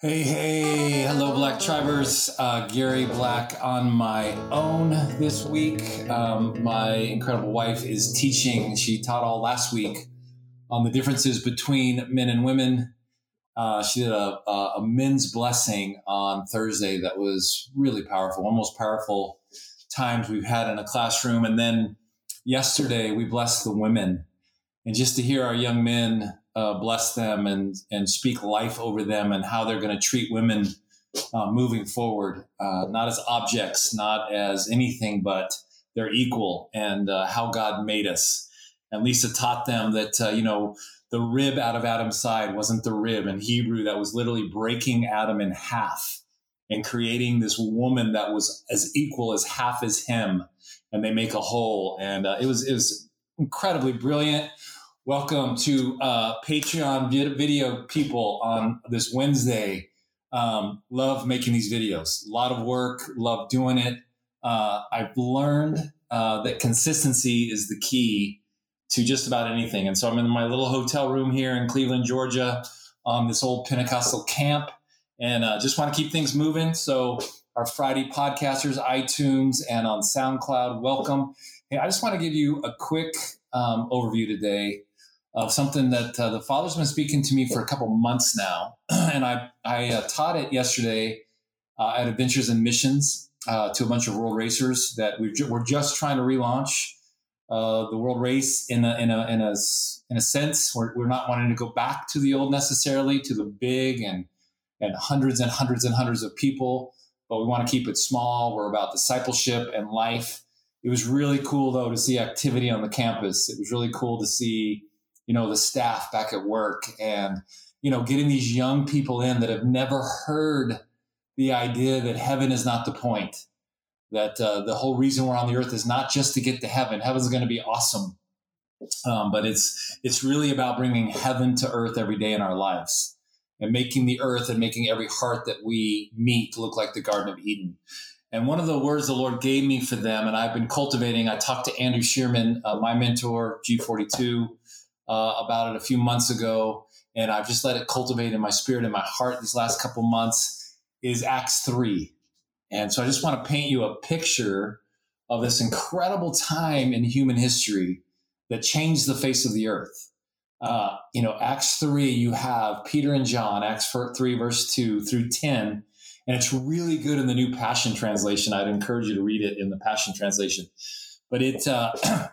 Hey, hey, hello, Black Tribers. Uh, Gary Black on my own this week. Um, my incredible wife is teaching. She taught all last week on the differences between men and women. Uh, she did a, a, a, men's blessing on Thursday that was really powerful, one of the most powerful times we've had in a classroom. And then yesterday we blessed the women. And just to hear our young men uh, bless them and and speak life over them and how they're going to treat women uh, moving forward, uh, not as objects, not as anything, but they're equal and uh, how God made us. And Lisa taught them that uh, you know the rib out of Adam's side wasn't the rib in Hebrew that was literally breaking Adam in half and creating this woman that was as equal as half as him, and they make a whole. And uh, it was it was incredibly brilliant. Welcome to uh, Patreon video people on this Wednesday. Um, love making these videos. A lot of work. Love doing it. Uh, I've learned uh, that consistency is the key to just about anything. And so I'm in my little hotel room here in Cleveland, Georgia, on this old Pentecostal camp, and uh, just want to keep things moving. So our Friday podcasters, iTunes, and on SoundCloud, welcome. Hey, I just want to give you a quick um, overview today of something that uh, the Father's been speaking to me for a couple months now, and I I uh, taught it yesterday uh, at Adventures and Missions uh, to a bunch of world racers that we we're just trying to relaunch uh, the world race in a in a in a in a sense. We're, we're not wanting to go back to the old necessarily to the big and and hundreds and hundreds and hundreds of people, but we want to keep it small. We're about discipleship and life. It was really cool though to see activity on the campus. It was really cool to see you know, the staff back at work and, you know, getting these young people in that have never heard the idea that heaven is not the point, that uh, the whole reason we're on the earth is not just to get to heaven. Heaven's going to be awesome. Um, but it's it's really about bringing heaven to earth every day in our lives and making the earth and making every heart that we meet look like the Garden of Eden. And one of the words the Lord gave me for them, and I've been cultivating. I talked to Andrew Shearman, uh, my mentor, G42, uh, about it a few months ago, and I've just let it cultivate in my spirit and my heart these last couple months. Is Acts three, and so I just want to paint you a picture of this incredible time in human history that changed the face of the earth. Uh, you know, Acts 3, you have Peter and John, Acts 3, verse 2 through 10, and it's really good in the New Passion Translation. I'd encourage you to read it in the Passion Translation. But it, uh,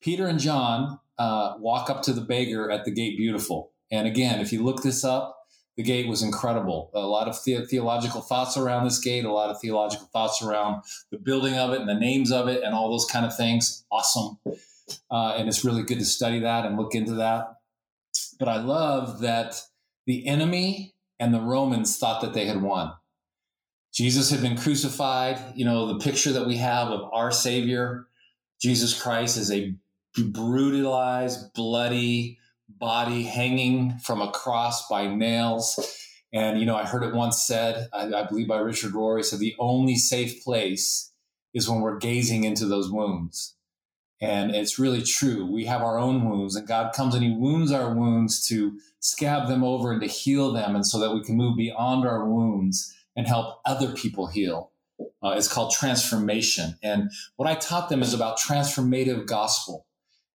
Peter and John uh, walk up to the beggar at the gate beautiful. And again, if you look this up, the gate was incredible. A lot of the- theological thoughts around this gate, a lot of theological thoughts around the building of it and the names of it and all those kind of things. Awesome. Uh, and it's really good to study that and look into that. But I love that the enemy and the Romans thought that they had won. Jesus had been crucified. You know, the picture that we have of our Savior, Jesus Christ, is a brutalized, bloody body hanging from a cross by nails. And, you know, I heard it once said, I, I believe by Richard Rohr, said, the only safe place is when we're gazing into those wounds. And it's really true. We have our own wounds, and God comes and He wounds our wounds to scab them over and to heal them, and so that we can move beyond our wounds and help other people heal. Uh, it's called transformation. And what I taught them is about transformative gospel.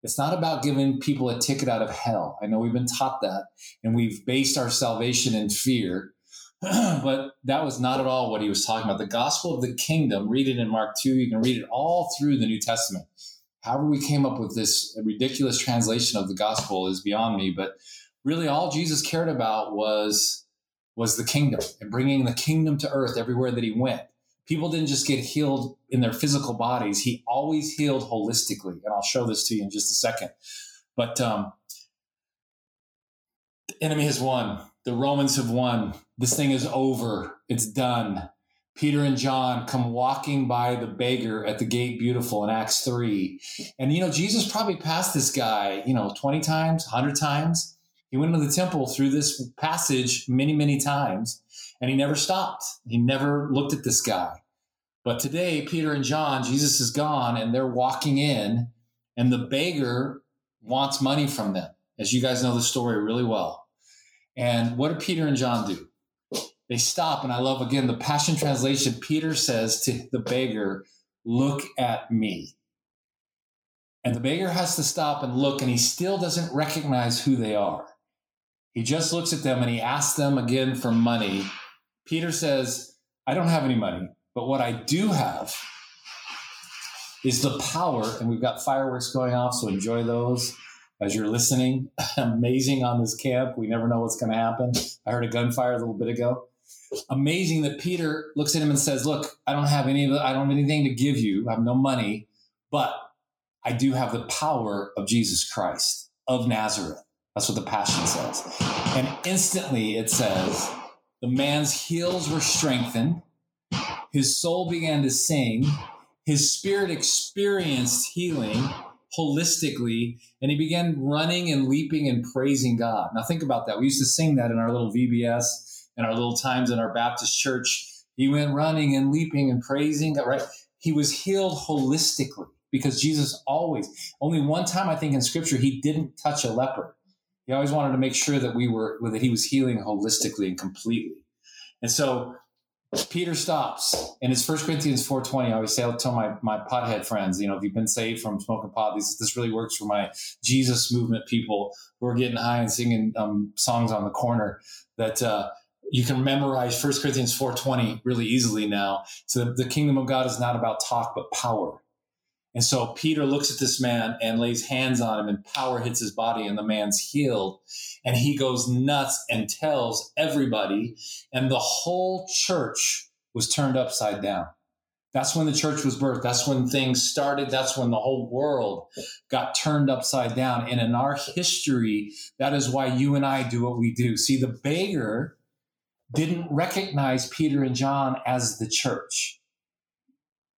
It's not about giving people a ticket out of hell. I know we've been taught that and we've based our salvation in fear, but that was not at all what he was talking about. The gospel of the kingdom, read it in Mark 2, you can read it all through the New Testament. However, we came up with this ridiculous translation of the gospel is beyond me, but really all Jesus cared about was was the kingdom and bringing the kingdom to earth everywhere that he went people didn't just get healed in their physical bodies. He always healed holistically. And I'll show this to you in just a second. But um, the enemy has won. The Romans have won. This thing is over. It's done. Peter and John come walking by the beggar at the gate beautiful in Acts 3. And, you know, Jesus probably passed this guy, you know, 20 times, 100 times. He went into the temple through this passage many, many times and he never stopped. He never looked at this guy. But today, Peter and John, Jesus is gone and they're walking in, and the beggar wants money from them. As you guys know the story really well. And what do Peter and John do? they stop. And I love again the Passion Translation. Peter says to the beggar, Look at me. And the beggar has to stop and look, and he still doesn't recognize who they are. He just looks at them and he asks them again for money. Peter says, I don't have any money, but what I do have is the power, and we've got fireworks going off, so enjoy those as you're listening. Amazing on this camp. We never know what's going to happen. I heard a gunfire a little bit ago. Amazing that Peter looks at him and says, Look, I don't have any I don't have anything to give you. I have no money, but I do have the power of Jesus Christ of Nazareth. That's what the Passion says. And instantly it says, the man's heels were strengthened, his soul began to sing, his spirit experienced healing holistically, and he began running and leaping and praising God. Now, think about that. We used to sing that in our little VBS and our little times in our Baptist church. He went running and leaping and praising God, right? He was healed holistically because Jesus always, only one time I think in scripture, he didn't touch a leper. He always wanted to make sure that we were, that he was healing holistically and completely. And so Peter stops, and it's 1 Corinthians 4.20. I always say, I'll tell my, my pothead friends, you know, if you've been saved from smoking pot, this, this really works for my Jesus movement people who are getting high and singing um, songs on the corner that uh, you can memorize 1 Corinthians 4.20 really easily now. So the, the kingdom of God is not about talk, but power. And so Peter looks at this man and lays hands on him, and power hits his body, and the man's healed. And he goes nuts and tells everybody, and the whole church was turned upside down. That's when the church was birthed. That's when things started. That's when the whole world got turned upside down. And in our history, that is why you and I do what we do. See, the beggar didn't recognize Peter and John as the church.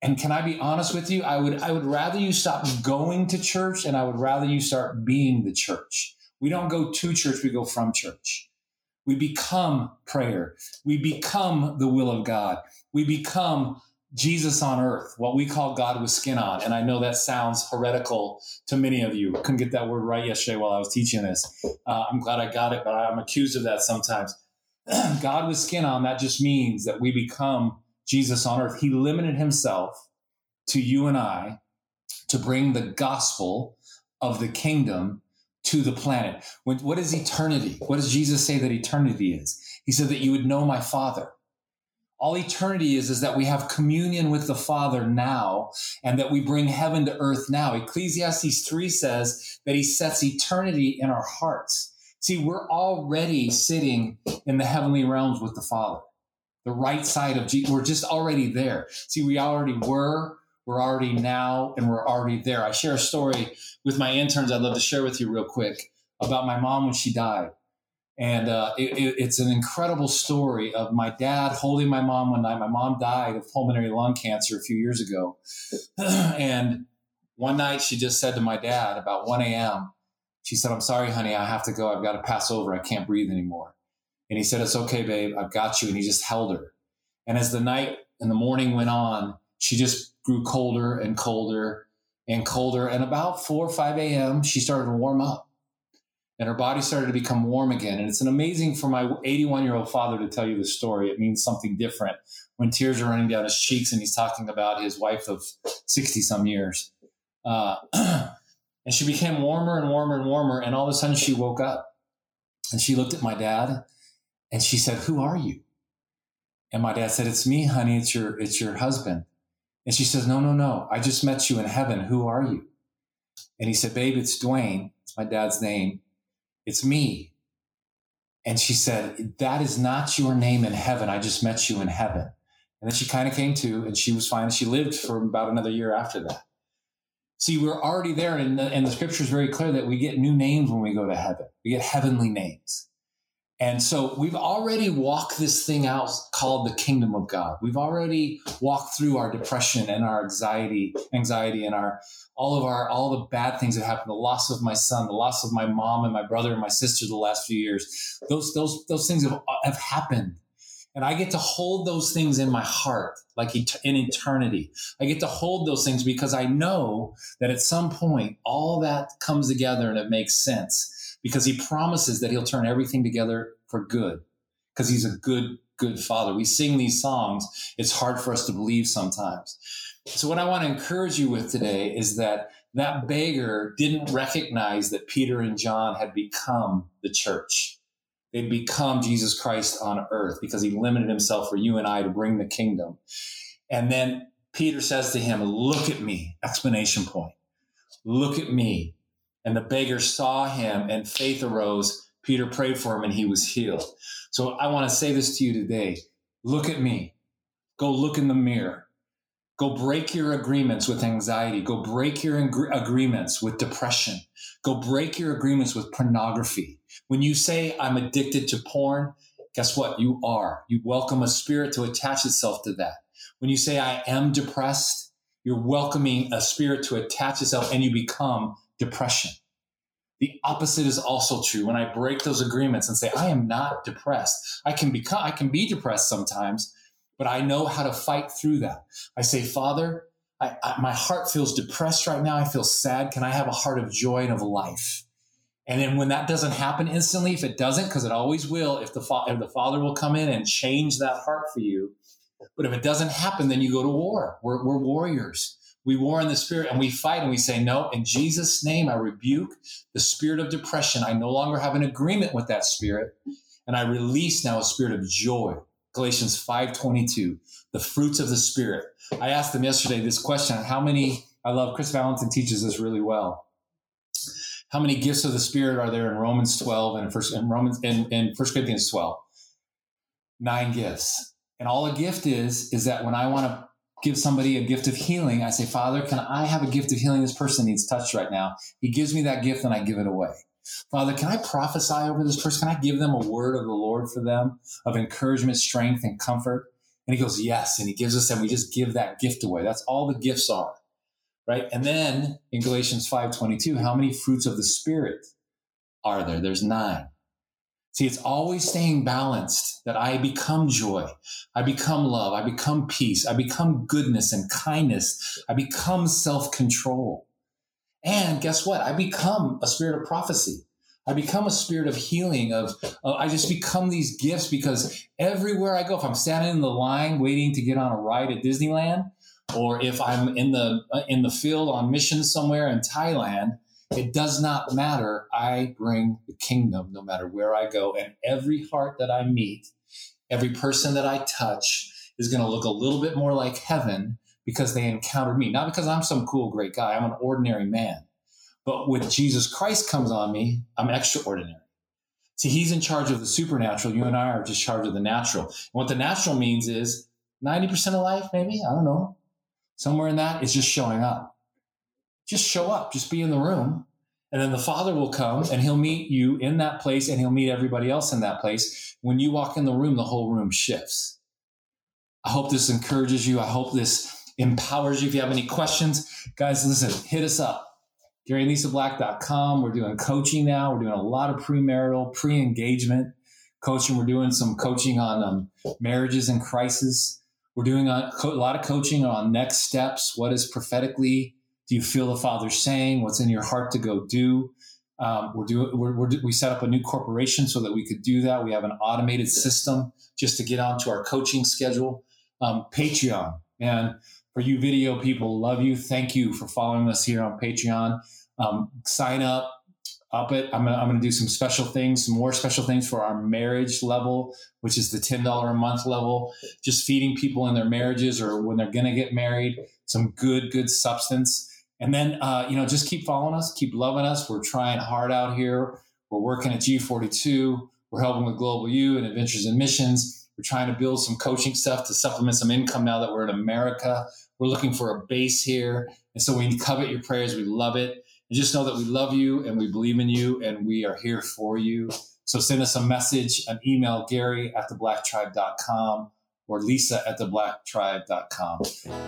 And can I be honest with you? I would I would rather you stop going to church and I would rather you start being the church. We don't go to church, we go from church. We become prayer. We become the will of God. We become Jesus on earth, what we call God with skin on. And I know that sounds heretical to many of you. Couldn't get that word right yesterday while I was teaching this. Uh, I'm glad I got it, but I'm accused of that sometimes. God with skin on, that just means that we become Jesus on earth. He limited himself to you and I to bring the gospel of the kingdom to the planet. When, what is eternity? What does Jesus say that eternity is? He said that you would know my Father. All eternity is is that we have communion with the Father now and that we bring heaven to earth now. Ecclesiastes 3 says that he sets eternity in our hearts. See, we're already sitting in the heavenly realms with the Father the right side of Jesus. We're just already there. See, we already were, we're already now, and we're already there. I share a story with my interns I'd love to share with you real quick about my mom when she died. And uh, it, it, it's an incredible story of my dad holding my mom one night. My mom died of pulmonary lung cancer a few years ago. and one night she just said to my dad about 1 a.m., she said, I'm sorry, honey, I have to go. I've got to pass over. I can't breathe anymore. And he said, It's okay, babe. I've got you. And he just held her. And as the night and the morning went on, she just grew colder and colder and colder. And about 4 or 5 a.m., she started to warm up and her body started to become warm again. And it's an amazing for my 81 year old father to tell you this story. It means something different when tears are running down his cheeks and he's talking about his wife of 60 some years. Uh, and she became warmer and warmer and warmer. And all of a sudden she woke up and she looked at my dad and she said, Who are you? And my dad said, It's me, honey. It's your, it's your husband. And she says, No, no, no. I just met you in heaven. Who are you? And he said, Babe, it's Dwayne. It's my dad's name. It's me. And she said, That is not your name in heaven. I just met you in heaven. And then she kind of came to and she was fine. She lived for about another year after that. See, we're already there. And the, and the scripture is very clear that we get new names when we go to heaven. We get heavenly names. And so we've already walked this thing out called the kingdom of God. We've already walked through our depression and our anxiety, anxiety and our all of our all the bad things that happened, the loss of my son, the loss of my mom and my brother and my sister the last few years. Those those those things have, have happened. And I get to hold those things in my heart, like in eternity. I get to hold those things because I know that at some point all that comes together and it makes sense because he promises that he'll turn everything together for good. because he's a good, good father. We sing these songs. It's hard for us to believe sometimes. So what I want to encourage you with today is that that beggar didn't recognize that Peter and John had become the church. They'd become Jesus Christ on earth because he limited himself for you and I to bring the kingdom. And then Peter says to him, Look at me! Explanation point. Look at me. And the beggar saw him, and faith arose. Peter prayed for him, and he was healed. So I want to say this to you today look at me. Go look in the mirror. Go break your agreements with anxiety. Go break your agreements with depression. Go break your agreements with pornography. When you say, I'm addicted to porn, guess what? You are. You welcome a spirit to attach itself to that. When you say, I am depressed, you're welcoming a spirit to attach itself and you become depression. The opposite is also true. When I break those agreements and say, I am not depressed, I can become, I can be depressed sometimes, but I know how to fight through that. I say, Father, I, I, my heart feels depressed right now. I feel sad. Can I have a heart of joy and of life? And then when that doesn't happen instantly, if it doesn't, because it always will, if the, fa- if the Father will come in and change that heart for you, but if it doesn't happen, then you go to war. We're, we're warriors. We war in the spirit and we fight and we say, No, in Jesus' name, I rebuke the spirit of depression. I no longer have an agreement with that spirit. And I release now a spirit of joy. Galatians 5:22, the fruits of the spirit. I asked them yesterday this question: How many? I love Kris Vallotton teaches this really well. How many gifts of the spirit are there in Romans 12 and first in Romans in, in 1 Corinthians 12? Nine gifts. And all a gift is, is that when I want to give somebody a gift of healing, I say, Father, can I have a gift of healing? This person needs touch right now. He gives me that gift and I give it away. Father, can I prophesy over this person? Can I give them a word of the Lord for them of encouragement, strength, and comfort? And he goes, Yes. And he gives us, and we just give that gift away. That's all the gifts are. Right. And then in Galatians 5:22, how many fruits of the Spirit are there? There's nine. See, it's always staying balanced that I become joy, I become love, I become peace, I become goodness and kindness, I become self control. And guess what? I become a spirit of prophecy. I become a spirit of healing. Of uh, I just become these gifts because everywhere I go, if I'm standing in the line waiting to get on a ride at Disneyland, or if I'm in the uh, in the field on mission somewhere in Thailand, it does not matter. I bring the kingdom no matter where I go. And every heart that I meet, every person that I touch is going to look a little bit more like heaven because they encountered me. Not because I'm some cool, great guy. I'm an ordinary man. But with Jesus Christ comes on me, I'm extraordinary. See, he's in charge of the supernatural. You and I are just charge of the natural. And what the natural means is 90% of life, maybe, I don't know. Somewhere in that is just showing up just show up, just be in the room. And then the Father will come and he'll meet you in that place and he'll meet everybody else in that place. When you walk in the room, the whole room shifts. I hope this encourages you. I hope this empowers you. If you have any questions, guys, listen, hit us up. GaryLisaBlack.com. We're doing coaching now. We're doing a lot of premarital, pre engagement coaching. We're doing some coaching on um, marriages and crisis. We're doing a, a lot of coaching on next steps. What is prophetically do you feel the Father saying? What's in your heart to go do? Um, we're. We're, we're, we set up a new corporation so that we could do that. We have an automated system just to get onto our coaching schedule. Um, Patreon, and for you video people, love you. Thank you for following us here on Patreon. Um, sign up, up it. I'm gonna, I'm gonna do some special things, some more special things for our marriage level, which is the ten dollar a month level. Just feeding people in their marriages or when they're gonna get married, some good good substance. And then, uh, you know, just keep following us, keep loving us. We're trying hard out here. We're working at G42. We're helping with Global U and Adventures in Missions. We're trying to build some coaching stuff to supplement some income now that we're in America. We're looking for a base here. And so we covet your prayers. We love it. And just know that we love you and we believe in you and we are here for you. So send us a message, an email, Gary at theblacktribe.com or lisa at theblacktribe.com.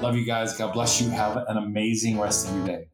Love you guys. God bless you. Have an amazing rest of your day.